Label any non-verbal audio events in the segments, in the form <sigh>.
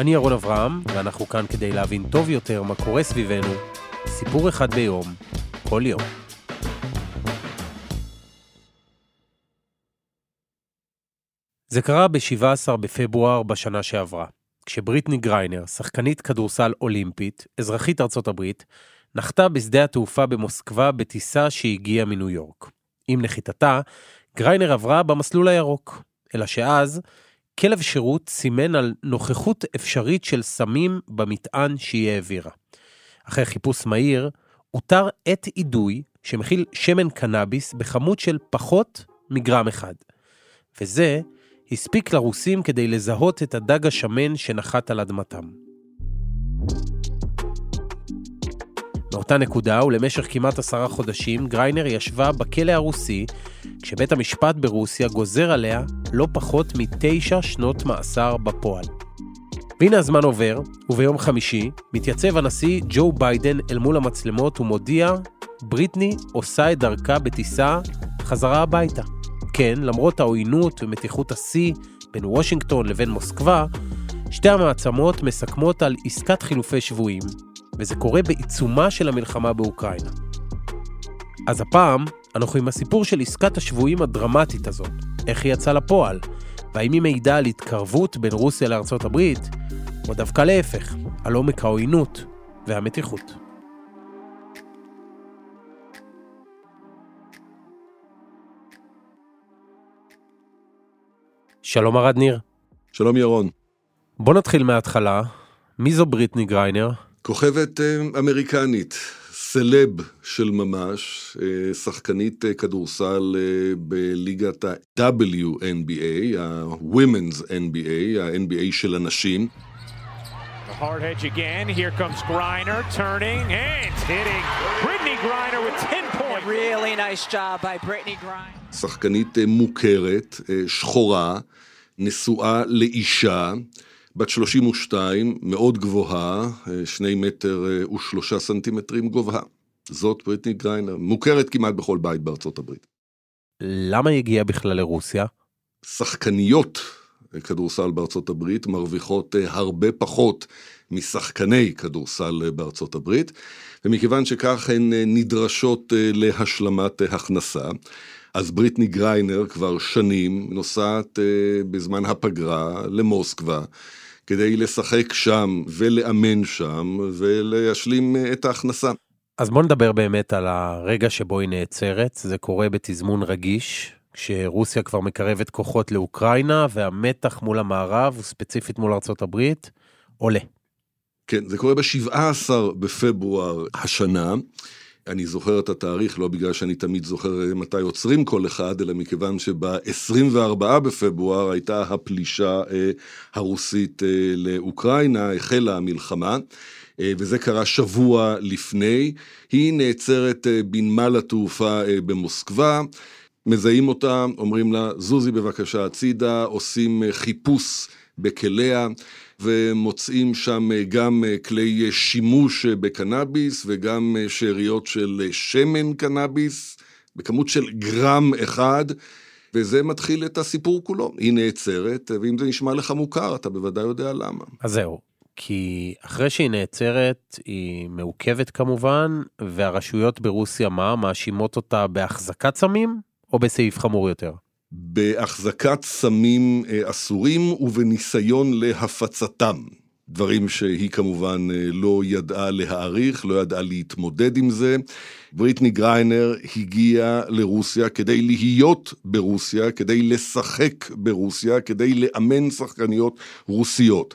אני ירון אברהם, ואנחנו כאן כדי להבין טוב יותר מה קורה סביבנו, סיפור אחד ביום, כל יום. זה קרה ב-17 בפברואר בשנה שעברה, כשבריטני גריינר, שחקנית כדורסל אולימפית, אזרחית ארצות הברית, נחתה בשדה התעופה במוסקבה בטיסה שהגיעה מניו יורק. עם נחיתתה, גריינר עברה במסלול הירוק, אלא שאז כלב שירות סימן על נוכחות אפשרית של סמים במטען שהיא העבירה. אחרי חיפוש מהיר, אותר עת אידוי שמכיל שמן קנאביס בכמות של פחות מגרם אחד. וזה הספיק לרוסים כדי לזהות את הדג השמן שנחת על אדמתם. מאותה נקודה ולמשך כמעט עשרה חודשים, גריינר ישבה בכלא הרוסי, כשבית המשפט ברוסיה גוזר עליה לא פחות מתשע שנות מאסר בפועל. והנה הזמן עובר, וביום חמישי מתייצב הנשיא ג'ו ביידן אל מול המצלמות ומודיע, בריטני עושה את דרכה בטיסה חזרה הביתה. כן, למרות העוינות ומתיחות השיא בין וושינגטון לבין מוסקבה, שתי המעצמות מסכמות על עסקת חילופי שבויים, וזה קורה בעיצומה של המלחמה באוקראינה. אז הפעם, אנחנו עם הסיפור של עסקת השבויים הדרמטית הזאת, איך היא יצאה לפועל, והאם היא מעידה על התקרבות בין רוסיה לארצות הברית, או דווקא להפך, על עומק העוינות והמתיחות. שלום ארד ניר. שלום ירון. בוא נתחיל מההתחלה. מי זו בריטני גריינר? כוכבת אה, אמריקנית, סלב של ממש, אה, שחקנית אה, כדורסל בליגת ה-WNBA, ה-Women's NBA, ה-NBA של הנשים. hard hedge again. Here comes Griner turning and hitting. Brittany Griner with 10 points. Really nice job by Brittany Griner. שחקנית מוכרת, שחורה, נשואה לאישה. בת 32, מאוד גבוהה, שני מטר ושלושה סנטימטרים גובהה. זאת בריטני גריינר, מוכרת כמעט בכל בית בארצות הברית. למה היא הגיעה בכלל לרוסיה? שחקניות כדורסל בארצות הברית מרוויחות הרבה פחות משחקני כדורסל בארצות הברית, ומכיוון שכך הן נדרשות להשלמת הכנסה, אז בריטני גריינר כבר שנים נוסעת בזמן הפגרה למוסקבה. כדי לשחק שם ולאמן שם ולהשלים את ההכנסה. אז בוא נדבר באמת על הרגע שבו היא נעצרת, זה קורה בתזמון רגיש, כשרוסיה כבר מקרבת כוחות לאוקראינה והמתח מול המערב, וספציפית מול ארה"ב, עולה. כן, זה קורה ב-17 בפברואר השנה. אני זוכר את התאריך לא בגלל שאני תמיד זוכר מתי עוצרים כל אחד, אלא מכיוון שב-24 בפברואר הייתה הפלישה אה, הרוסית אה, לאוקראינה, החלה המלחמה. אה, וזה קרה שבוע לפני. היא נעצרת בנמל התעופה במוסקבה, מזהים אותה, אומרים לה, זוזי בבקשה הצידה, עושים חיפוש בכליה. ומוצאים שם אה, גם אה, כלי אה, שימוש בקנאביס וגם שאריות של שמן קנאביס בכמות של גרם אחד. וזה מתחיל את הסיפור כולו. היא נעצרת, ואם זה נשמע לך מוכר, אתה בוודאי יודע למה. אז זהו, כי אחרי שהיא נעצרת, היא מעוכבת כמובן, והרשויות ברוסיה מה? מאשימות אותה בהחזקת סמים, או בסעיף חמור יותר? בהחזקת סמים אה, אסורים ובניסיון להפצתם. דברים שהיא כמובן אה, לא ידעה להעריך, לא ידעה להתמודד עם זה. בריטני גריינר הגיעה לרוסיה כדי להיות ברוסיה, כדי לשחק ברוסיה, כדי לאמן שחקניות רוסיות.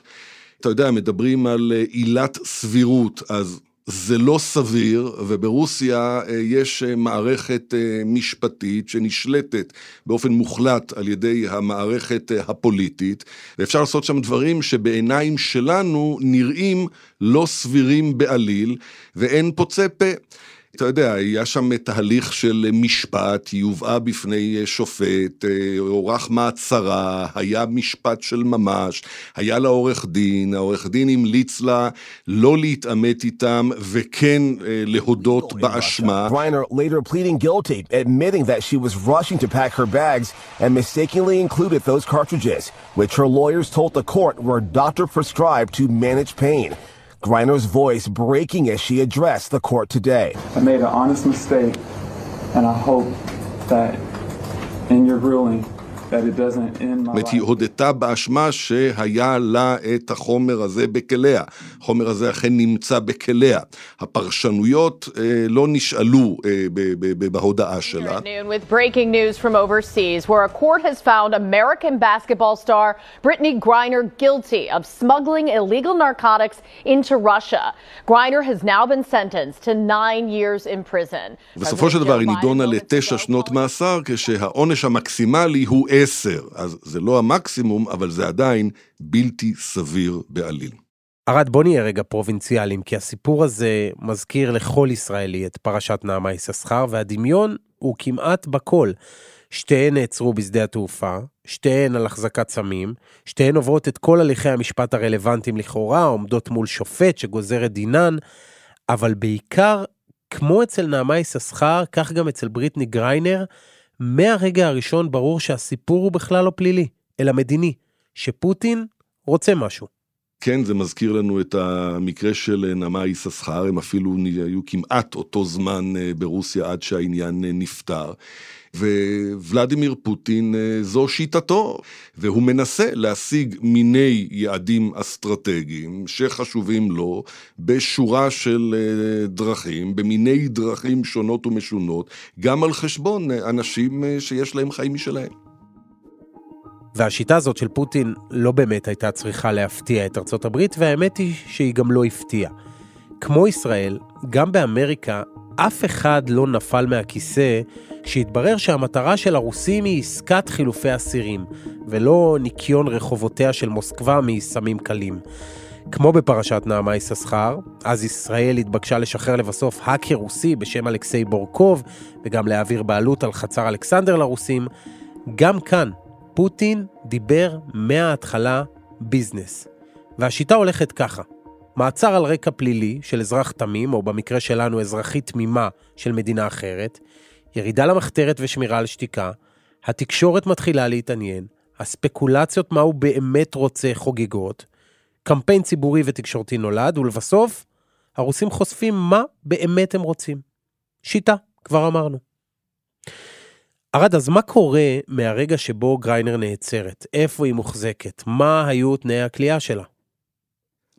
אתה יודע, מדברים על אה, עילת סבירות, אז זה לא סביר, וברוסיה אה, יש אה, מערכת אה, משפטית שנשלטת באופן מוחלט על ידי המערכת הפוליטית, ואפשר לעשות שם דברים שבעיניים שלנו נראים לא סבירים בעליל, ואין פוצה פה. אתה יודע, היה שם תהליך של משפט, היא הובאה בפני שופט, עורך מעצרה, היה משפט של ממש, היה לה עורך דין, העורך דין המליץ לה לא להתעמת איתם וכן להודות באשמה. Reiner later pleading guilty, admitting that she was rushing to pack her bags and mistakenly included those cartridges, which her lawyers told the court were doctor prescribed to manage pain. Griner's voice breaking as she addressed the court today. I made an honest mistake, and I hope that in your ruling, זאת היא. הודתה באשמה שהיה לה את החומר הזה בכליה. החומר הזה אכן נמצא בכליה. הפרשנויות אה, לא נשאלו אה, ב- ב- ב- בהודעה שלה. At noon with breaking news from overseas, where a court has found American basketball star Brittany Griner guilty of smuggling illegal narcotics into Russia. Griner has now been sentenced to nine years in prison. בסופו של דבר היא נידונה לתשע שנות מאסר, כשהעונש המקסימלי הוא עשר. אז זה לא המקסימום, אבל זה עדיין בלתי סביר בעליל. ארד, בוא נהיה רגע פרובינציאליים, כי הסיפור הזה מזכיר לכל ישראלי את פרשת נעמה יששכר, והדמיון הוא כמעט בכל. שתיהן נעצרו בשדה התעופה, שתיהן על החזקת סמים, שתיהן עוברות את כל הליכי המשפט הרלוונטיים לכאורה, עומדות מול שופט שגוזר את דינן, אבל בעיקר, כמו אצל נעמה יששכר, כך גם אצל בריטני גריינר, מהרגע הראשון ברור שהסיפור הוא בכלל לא פלילי, אלא מדיני, שפוטין רוצה משהו. כן, זה מזכיר לנו את המקרה של נעמה יששכר, הם אפילו היו כמעט אותו זמן אה, ברוסיה עד שהעניין אה, נפתר. וולדימיר פוטין אה, זו שיטתו, והוא מנסה להשיג מיני יעדים אסטרטגיים שחשובים לו בשורה של אה, דרכים, במיני דרכים שונות ומשונות, גם על חשבון אה, אנשים אה, שיש להם חיים משלהם. והשיטה הזאת של פוטין לא באמת הייתה צריכה להפתיע את ארצות הברית, והאמת היא שהיא גם לא הפתיעה. כמו ישראל, גם באמריקה אף אחד לא נפל מהכיסא כשהתברר שהמטרה של הרוסים היא עסקת חילופי אסירים, ולא ניקיון רחובותיה של מוסקבה מסמים קלים. כמו בפרשת נעמה יששכר, אז ישראל התבקשה לשחרר לבסוף האקר רוסי בשם אלכסיי בורקוב, וגם להעביר בעלות על חצר אלכסנדר לרוסים. גם כאן, פוטין דיבר מההתחלה ביזנס. והשיטה הולכת ככה, מעצר על רקע פלילי של אזרח תמים, או במקרה שלנו אזרחית תמימה של מדינה אחרת, ירידה למחתרת ושמירה על שתיקה, התקשורת מתחילה להתעניין, הספקולציות מה הוא באמת רוצה חוגגות, קמפיין ציבורי ותקשורתי נולד, ולבסוף, הרוסים חושפים מה באמת הם רוצים. שיטה, כבר אמרנו. ארד, אז מה קורה מהרגע שבו גריינר נעצרת? איפה היא מוחזקת? מה היו תנאי הכליאה שלה?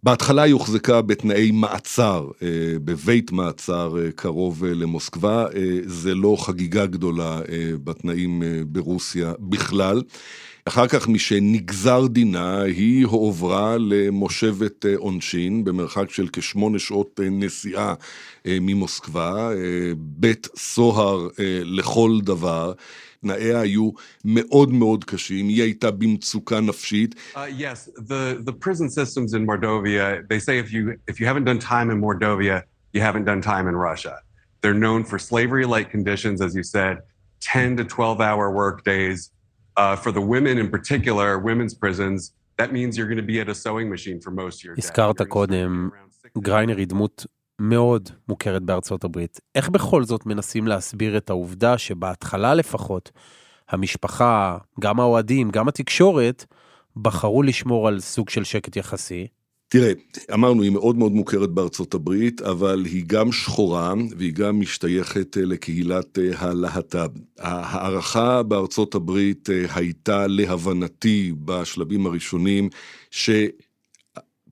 בהתחלה היא הוחזקה בתנאי מעצר, אה, בבית מעצר אה, קרוב אה, למוסקבה, זה לא חגיגה גדולה בתנאים ברוסיה בכלל. אחר כך משנגזר דינה, היא הועברה למושבת עונשין במרחק של כשמונה שעות נסיעה ממוסקבה, בית סוהר לכל דבר. תנאיה היו מאוד מאוד קשים, היא הייתה במצוקה נפשית. Uh, yes, the, the prison systems in Mordovia, they say if you, if you haven't done time in Mordovia, you haven't done time in Russia. They're known for slavery-like conditions, as you said, 10 to 12 hour work days. Uh, for the women in particular, women's prisons, that means you're going to be at a sewing machine for most of your day. הזכרת You're gonna קודם, spend around six גריינר היא דמות מאוד מוכרת בארצות הברית. איך בכל זאת מנסים להסביר את העובדה שבהתחלה לפחות, המשפחה, גם האוהדים, גם התקשורת, בחרו לשמור על סוג של שקט יחסי? תראה, אמרנו, היא מאוד מאוד מוכרת בארצות הברית, אבל היא גם שחורה והיא גם משתייכת אה, לקהילת אה, הלהט"ב. ההערכה בארצות הברית אה, הייתה להבנתי בשלבים הראשונים, ש...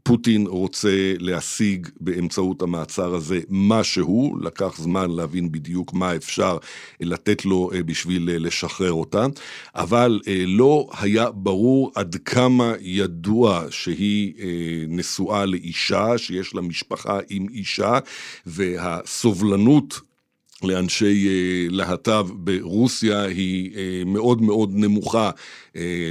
פוטין רוצה להשיג באמצעות המעצר הזה משהו, לקח זמן להבין בדיוק מה אפשר לתת לו בשביל לשחרר אותה, אבל לא היה ברור עד כמה ידוע שהיא נשואה לאישה, שיש לה משפחה עם אישה, והסובלנות לאנשי להט"ב ברוסיה היא מאוד מאוד נמוכה,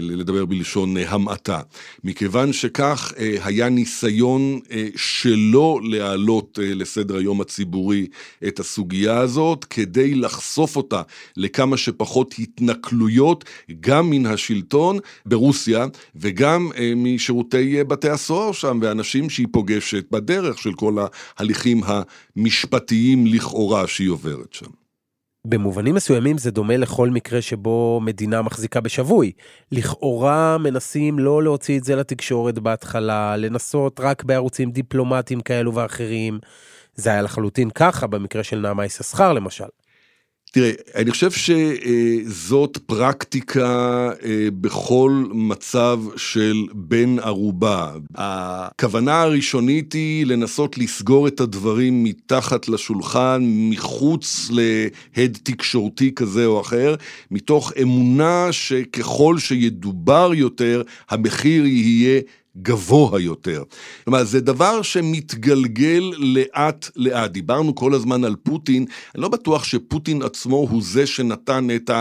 לדבר בלשון המעטה. מכיוון שכך היה ניסיון שלא להעלות לסדר היום הציבורי את הסוגיה הזאת, כדי לחשוף אותה לכמה שפחות התנכלויות, גם מן השלטון ברוסיה, וגם משירותי בתי הסוהר שם, ואנשים שהיא פוגשת בדרך של כל ההליכים המשפטיים לכאורה שהיא עוברת שם. במובנים מסוימים זה דומה לכל מקרה שבו מדינה מחזיקה בשבוי. לכאורה מנסים לא להוציא את זה לתקשורת בהתחלה, לנסות רק בערוצים דיפלומטיים כאלו ואחרים. זה היה לחלוטין ככה במקרה של נעמה יששכר למשל. תראה, אני חושב שזאת פרקטיקה בכל מצב של בן ערובה. הכוונה הראשונית היא לנסות לסגור את הדברים מתחת לשולחן, מחוץ להד תקשורתי כזה או אחר, מתוך אמונה שככל שידובר יותר, המחיר יהיה גבוה יותר. כלומר, זה דבר שמתגלגל לאט לאט. דיברנו כל הזמן על פוטין, אני לא בטוח שפוטין עצמו הוא זה שנתן את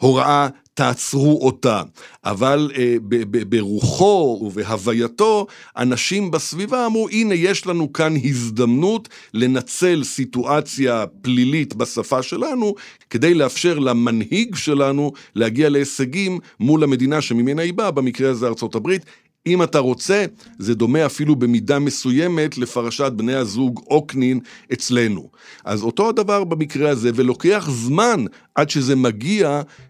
ההוראה תעצרו אותה, אבל אה, ב- ב- ברוחו ובהווייתו, אנשים בסביבה אמרו, הנה יש לנו כאן הזדמנות לנצל סיטואציה פלילית בשפה שלנו, כדי לאפשר למנהיג שלנו להגיע להישגים מול המדינה שממנה היא באה, במקרה הזה ארצות הברית. אם אתה רוצה, זה דומה אפילו במידה מסוימת לפרשת בני הזוג אוקנין אצלנו. אז אותו הדבר במקרה הזה, ולוקח זמן עד שזה מגיע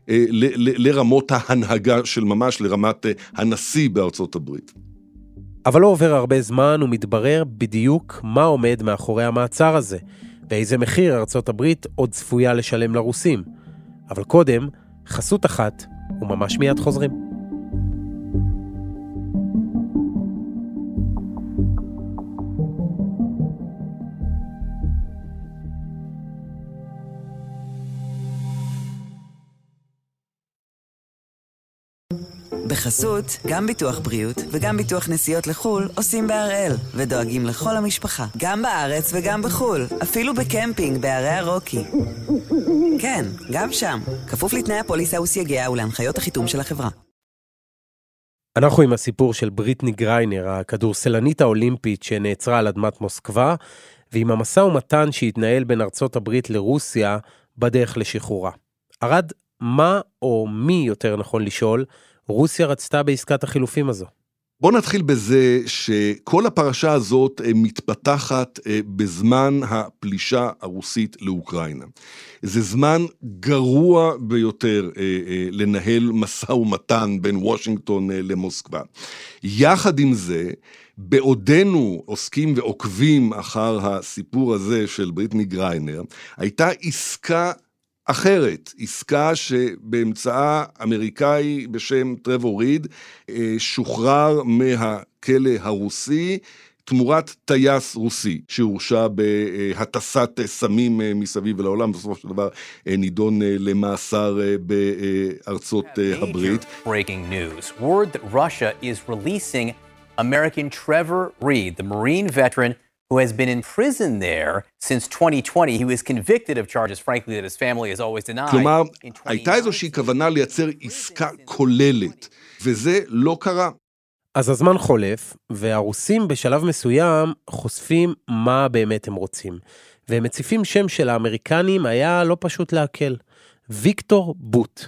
אה, ל- ל- לרמות ההנהגה של ממש, לרמת אה, הנשיא בארצות הברית. אבל לא עובר הרבה זמן ומתברר בדיוק מה עומד מאחורי המעצר הזה, ואיזה מחיר ארצות הברית עוד צפויה לשלם לרוסים. אבל קודם, חסות אחת, וממש מיד חוזרים. בחסות, גם ביטוח בריאות וגם ביטוח נסיעות לחו"ל עושים בהראל, ודואגים לכל המשפחה, גם בארץ וגם בחו"ל, אפילו בקמפינג בערי הרוקי. כן, גם שם, כפוף לתנאי הפוליסה וסייגיה ולהנחיות החיתום של החברה. אנחנו עם הסיפור של בריטני גריינר, הכדורסלנית האולימפית שנעצרה על אדמת מוסקבה, ועם המשא ומתן שהתנהל בין ארצות הברית לרוסיה בדרך לשחרורה. ארד, מה או מי יותר נכון לשאול, רוסיה רצתה בעסקת החילופים הזו? בוא נתחיל בזה שכל הפרשה הזאת מתפתחת בזמן הפלישה הרוסית לאוקראינה. זה זמן גרוע ביותר לנהל משא ומתן בין וושינגטון למוסקבה. יחד עם זה, בעודנו עוסקים ועוקבים אחר הסיפור הזה של בריטני גריינר, הייתה עסקה אחרת, עסקה שבאמצעה אמריקאי בשם טרוור ריד שוחרר מהכלא הרוסי תמורת טייס רוסי שהורשע בהטסת סמים מסביב לעולם, בסופו של דבר נידון למאסר בארצות הברית. Breaking news. Word that Russia is releasing American Trevor Reed, the Marine veteran who has been in prison there since 2020. He was convicted of charges, frankly, that his family has always denied. כלומר, הייתה איזושהי כוונה לייצר עסקה כוללת, וזה לא קרה. אז הזמן חולף, והרוסים בשלב מסוים חושפים מה באמת הם רוצים. והם מציפים שם של האמריקנים היה לא פשוט לעכל. ויקטור בוט.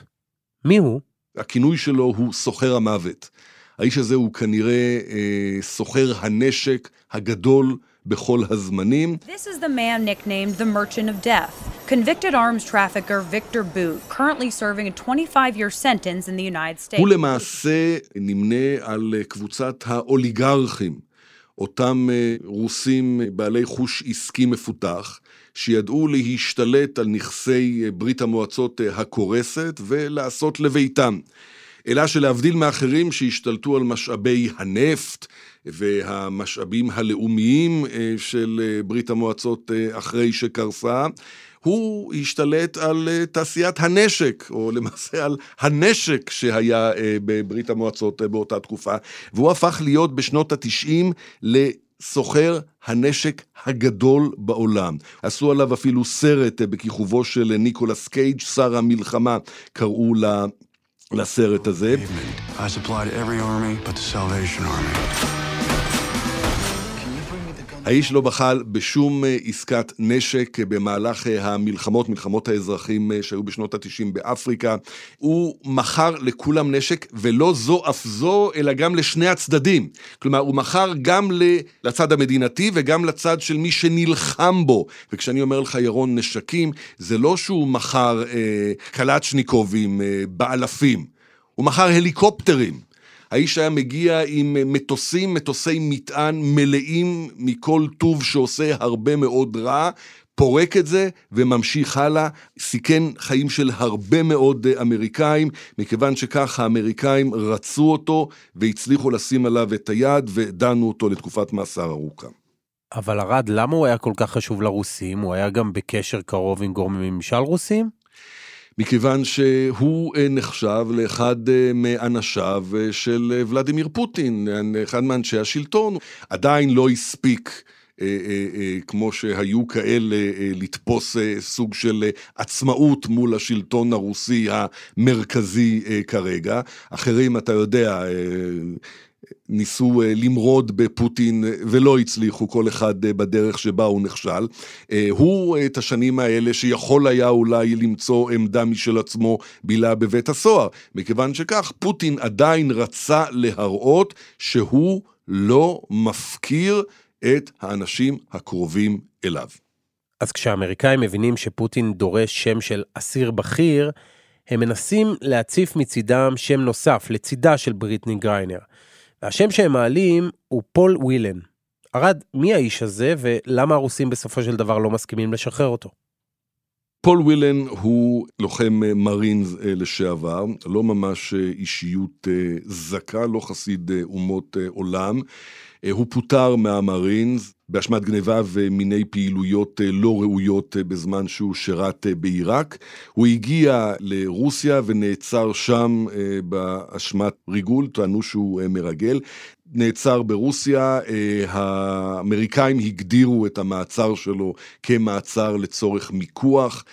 מי הוא? הכינוי שלו הוא סוחר המוות. האיש הזה הוא כנראה אה, סוחר הנשק הגדול בכל הזמנים. This is the man nicknamed the Merchant of Death. Convicted arms trafficker Victor Boot, currently serving a 25-year sentence in the United States. הוא למעשה נמנה על קבוצת האוליגרכים, אותם רוסים בעלי חוש עסקי מפותח, שידעו להשתלט על נכסי ברית המועצות הקורסת ולעשות לביתם. אלא שלהבדיל מאחרים שהשתלטו על משאבי הנפט והמשאבים הלאומיים אה, של אה, ברית המועצות אה, אחרי שקרסה, הוא השתלט על תעשיית הנשק, או <laughs> למעשה על הנשק שהיה בברית המועצות באותה תקופה, והוא הפך להיות בשנות התשעים סוחר הנשק הגדול בעולם. עשו עליו אפילו סרט בכיכובו של ניקולס קייג', שר המלחמה, קראו לסרט הזה. I supplied every army but the Salvation Army. האיש לא בחל בשום אה, עסקת נשק במהלך אה, המלחמות, מלחמות האזרחים אה, שהיו בשנות ה-90 באפריקה. הוא מכר לכולם נשק, ולא זו אף זו, אלא גם לשני הצדדים. כלומר, הוא מכר גם לצד המדינתי וגם לצד של מי שנלחם בו. וכשאני אומר לך, ירון, נשקים, זה לא שהוא מכר אה, קלצ'ניקובים אה, באלפים, הוא מכר הליקופטרים. האיש היה מגיע עם מטוסים, מטוסי מטען מלאים מכל טוב שעושה הרבה מאוד רע, פורק את זה וממשיך הלאה, סיכן חיים של הרבה מאוד אמריקאים, מכיוון שכך האמריקאים רצו אותו והצליחו לשים עליו את היד ודנו אותו לתקופת מאסר ארוכה. אבל ארד, למה הוא היה כל כך חשוב לרוסים? הוא היה גם בקשר קרוב עם גורמי ממשל רוסים? מכיוון שהוא אה, נחשב לאחד אה, מאנשיו אה, של ולדימיר פוטין, אחד מאנשי השלטון, עדיין לא הספיק. כמו שהיו כאלה לתפוס סוג של עצמאות מול השלטון הרוסי המרכזי כרגע. אחרים, אתה יודע, ניסו אה, למרוד בפוטין אה, ולא הצליחו, כל אחד אה, בדרך שבה הוא נכשל. הוא את השנים האלה שיכול היה אולי למצוא עמדה משל עצמו בילה בבית הסוהר. מכיוון שכך, פוטין עדיין רצה להראות שהוא לא מפקיר את האנשים הקרובים אליו. אז כשהאמריקאים מבינים שפוטין דורש שם של אסיר בכיר, הם מנסים להציף מצידם שם נוסף לצידה של בריטני גריינר. והשם שהם מעלים הוא פול ווילן. ארד, מי האיש הזה ולמה הרוסים בסופו של דבר לא מסכימים לשחרר אותו? פול ווילן הוא לוחם אה, מרינס אה, לשעבר, לא ממש אה, אישיות זכה, לא חסיד אומות עולם. הוא פוטר מהמרינס באשמת גניבה ומיני פעילויות לא ראויות בזמן שהוא שירת בעיראק. הוא הגיע לרוסיה ונעצר שם באשמת ריגול, טענו שהוא מרגל. נעצר ברוסיה, האמריקאים הגדירו את המעצר שלו כמעצר לצורך מיקוח.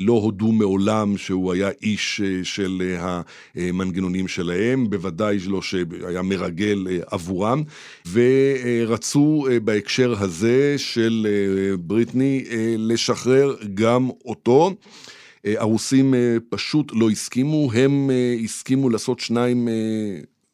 לא הודו מעולם שהוא היה איש אה, של אה, המנגנונים שלהם, בוודאי לא שהיה מרגל אה, עבורם, ורצו בהקשר הזה של בריטני לשחרר גם אותו. הרוסים פשוט לא הסכימו, הם הסכימו לעשות שניים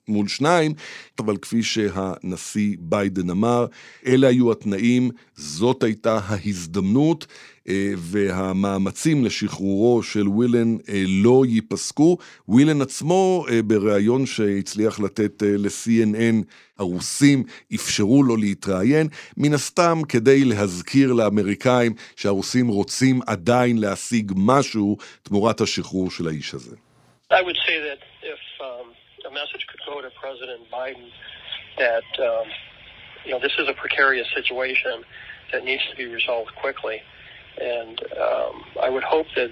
מול שניים, אבל כפי שהנשיא ביידן אמר, אלה היו התנאים, זאת הייתה ההזדמנות. אה, והמאמצים לשחרורו של ווילן אה, לא ייפסקו. ווילן עצמו, אה, בריאיון שהצליח לתת ל-CNN, הרוסים אפשרו לו להתראיין, מן הסתם כדי להזכיר לאמריקאים שהרוסים רוצים עדיין להשיג משהו תמורת השחרור של האיש הזה. I would say that message could go to President Biden that um, you know this is a precarious situation that needs to be resolved quickly. And um, I would hope that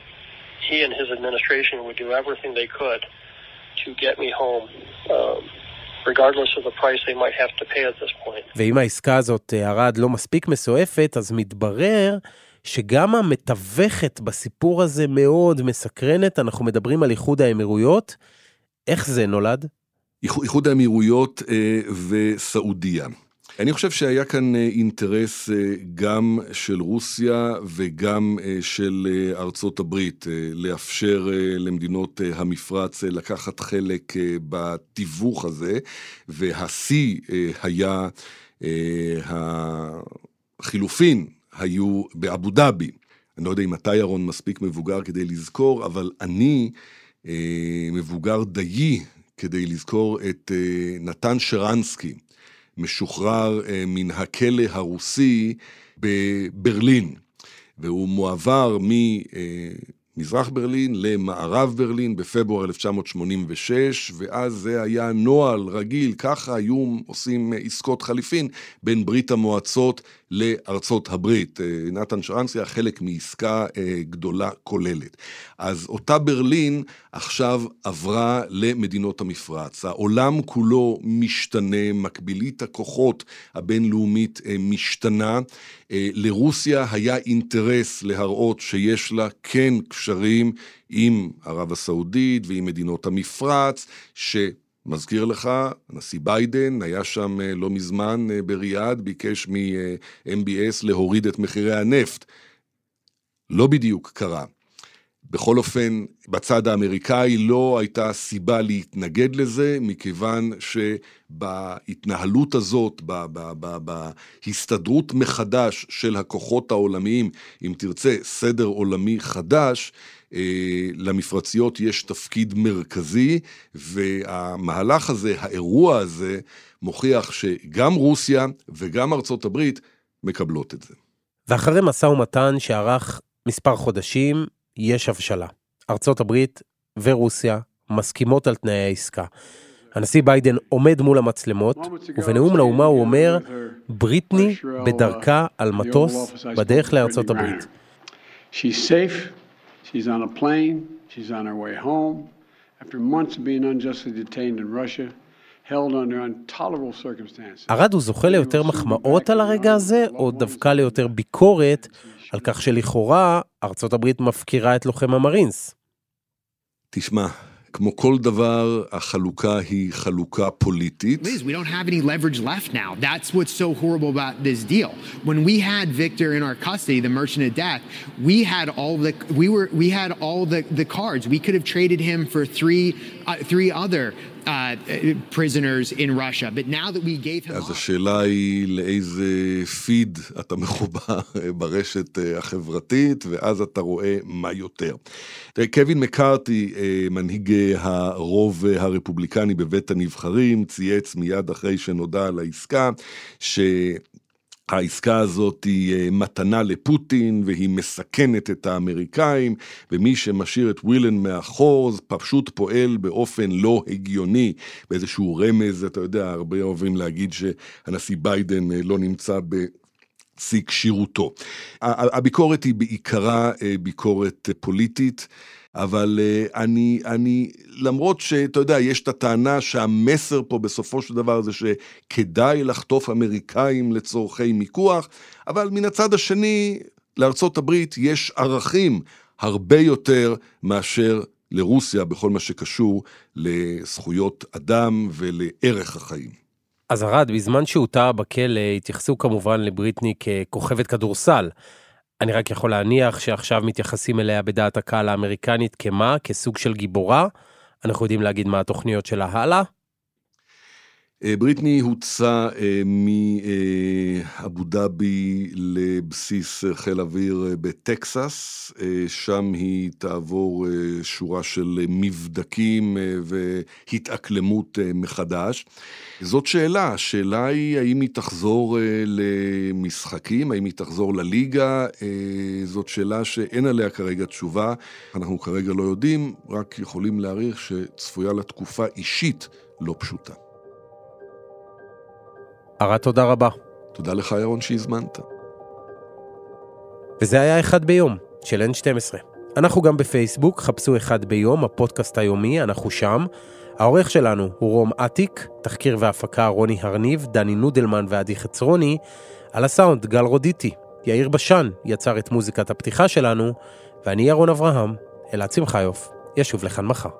he and his administration would do everything they could to get me home. Um. ואם העסקה הזאת, ערד, לא מספיק מסועפת, אז מתברר שגם המתווכת בסיפור הזה מאוד מסקרנת, אנחנו מדברים על איחוד האמירויות. איך זה נולד? איחוד האמירויות אה, וסעודיה. אני חושב שהיה כאן אה, אינטרס אה, גם של רוסיה וגם אה, של ארצות הברית לאפשר למדינות המפרץ לקחת חלק בתיווך הזה, והשיא היה החילופין היו באבו דאבי. אני לא יודע אם אתה, ירון, מספיק מבוגר כדי לזכור, אבל אני מבוגר דיי כדי לזכור את נתן שרנסקי. משוחרר אה, מן הכלא הרוסי בברלין, והוא מועבר מ... אה, מזרח ברלין למערב ברלין בפברואר 1986, ואז זה היה נוהל רגיל, ככה היו עושים עסקות חליפין בין ברית המועצות לארצות הברית. אה, נתן שרנסקי היה חלק מעסקה אה, גדולה כוללת. אז אותה ברלין עכשיו עברה למדינות המפרץ. העולם כולו משתנה, מקבילית הכוחות הבינלאומית אה, משתנה. לרוסיה היה אינטרס להראות שיש לה כן קשרים עם ערב הסעודית ועם מדינות המפרץ, ש... מזכיר לך, הנשיא ביידן היה שם אה, לא מזמן אה, בריאד, ביקש מ-MBS להוריד את מחירי הנפט. לא בדיוק קרה. בכל אופן, בצד האמריקאי לא הייתה סיבה להתנגד לזה, מכיוון שבהתנהלות הזאת, בהסתדרות מחדש של הכוחות העולמיים, אם תרצה, סדר עולמי חדש, אה, למפרציות יש תפקיד מרכזי, והמהלך הזה, האירוע הזה, מוכיח שגם רוסיה וגם ארצות הברית מקבלות את זה. ואחרי משא ומתן שארך מספר חודשים, יש הבשלה. ארצות הברית ורוסיה מסכימות על תנאי העסקה. הנשיא ביידן עומד מול המצלמות, ובנאום לאומה הוא אומר, בריטני בדרכה על מטוס בדרך לארצות הברית. ארד הוא זוכה ליותר מחמאות על הרגע הזה, או דווקא ליותר ביקורת על כך שלכאורה ארצות הברית מפקירה את לוחם המרינס? תשמע, כמו כל דבר, החלוקה היא חלוקה פוליטית. Liz, we don't have any leverage left now. That's what's so horrible about this deal. When we had Victor in our custody, the merchant of death, we had all the we were we had all the the cards. We could have traded him for three uh, three other Uh, prisoners in Russia, but now that we gave him... אז השאלה היא לאיזה פיד אתה <laughs> מחובר ברשת אה, החברתית, ואז אתה רואה מה יותר. קווין מקארתי, אה, מנהיג הרוב הרפובליקני בבית הנבחרים, צייץ מיד אחרי שנודע על העסקה, ש... העסקה הזאת היא אה, מתנה לפוטין והיא מסכנת את האמריקאים ומי שמשאיר את ווילן מאחור פשוט פועל באופן לא הגיוני באיזשהו רמז, אתה יודע, הרבה אוהבים להגיד שהנשיא ביידן אה, לא נמצא ב... שיא כשירותו. הביקורת היא בעיקרה אה, ביקורת פוליטית. אבל uh, אני, אני, למרות שאתה יודע, יש את הטענה שהמסר פה בסופו של דבר זה שכדאי לחטוף אמריקאים לצורכי מיקוח, אבל מן הצד השני, לארצות הברית יש ערכים הרבה יותר מאשר לרוסיה בכל מה שקשור לזכויות אדם ולערך החיים. אז ארד, בזמן שהותה בכלא התייחסו כמובן לבריטני ככוכבת כדורסל. אני רק יכול להניח שעכשיו מתייחסים אליה בדעת הקהל האמריקנית כמה? כסוג של גיבורה? אנחנו יודעים להגיד מה התוכניות שלה הלאה? אה, בריטני הוצא אה, מאבו דאבי לבסיס חיל אוויר אה, בטקסס, שם היא תעבור שורה של מבדקים והתאקלמות מחדש. זאת שאלה, השאלה היא האם היא תחזור למשחקים, האם היא תחזור לליגה, זאת שאלה שאין עליה כרגע תשובה, אנחנו כרגע לא יודעים, רק יכולים להעריך שצפויה לה תקופה אישית לא פשוטה. ארד, תודה רבה. תודה לך, ירון, שהזמנת. וזה היה אחד ביום, של N12. אנחנו גם בפייסבוק, חפשו אחד ביום, הפודקאסט היומי, אנחנו שם. העורך שלנו הוא רום אטיק, תחקיר והפקה רוני הרניב, דני נודלמן ועדי חצרוני, על הסאונד גל רודיטי. יאיר בשן יצר את מוזיקת הפתיחה שלנו, ואני ירון אברהם, אלעד שמחיוף, ישוב לכאן מחר.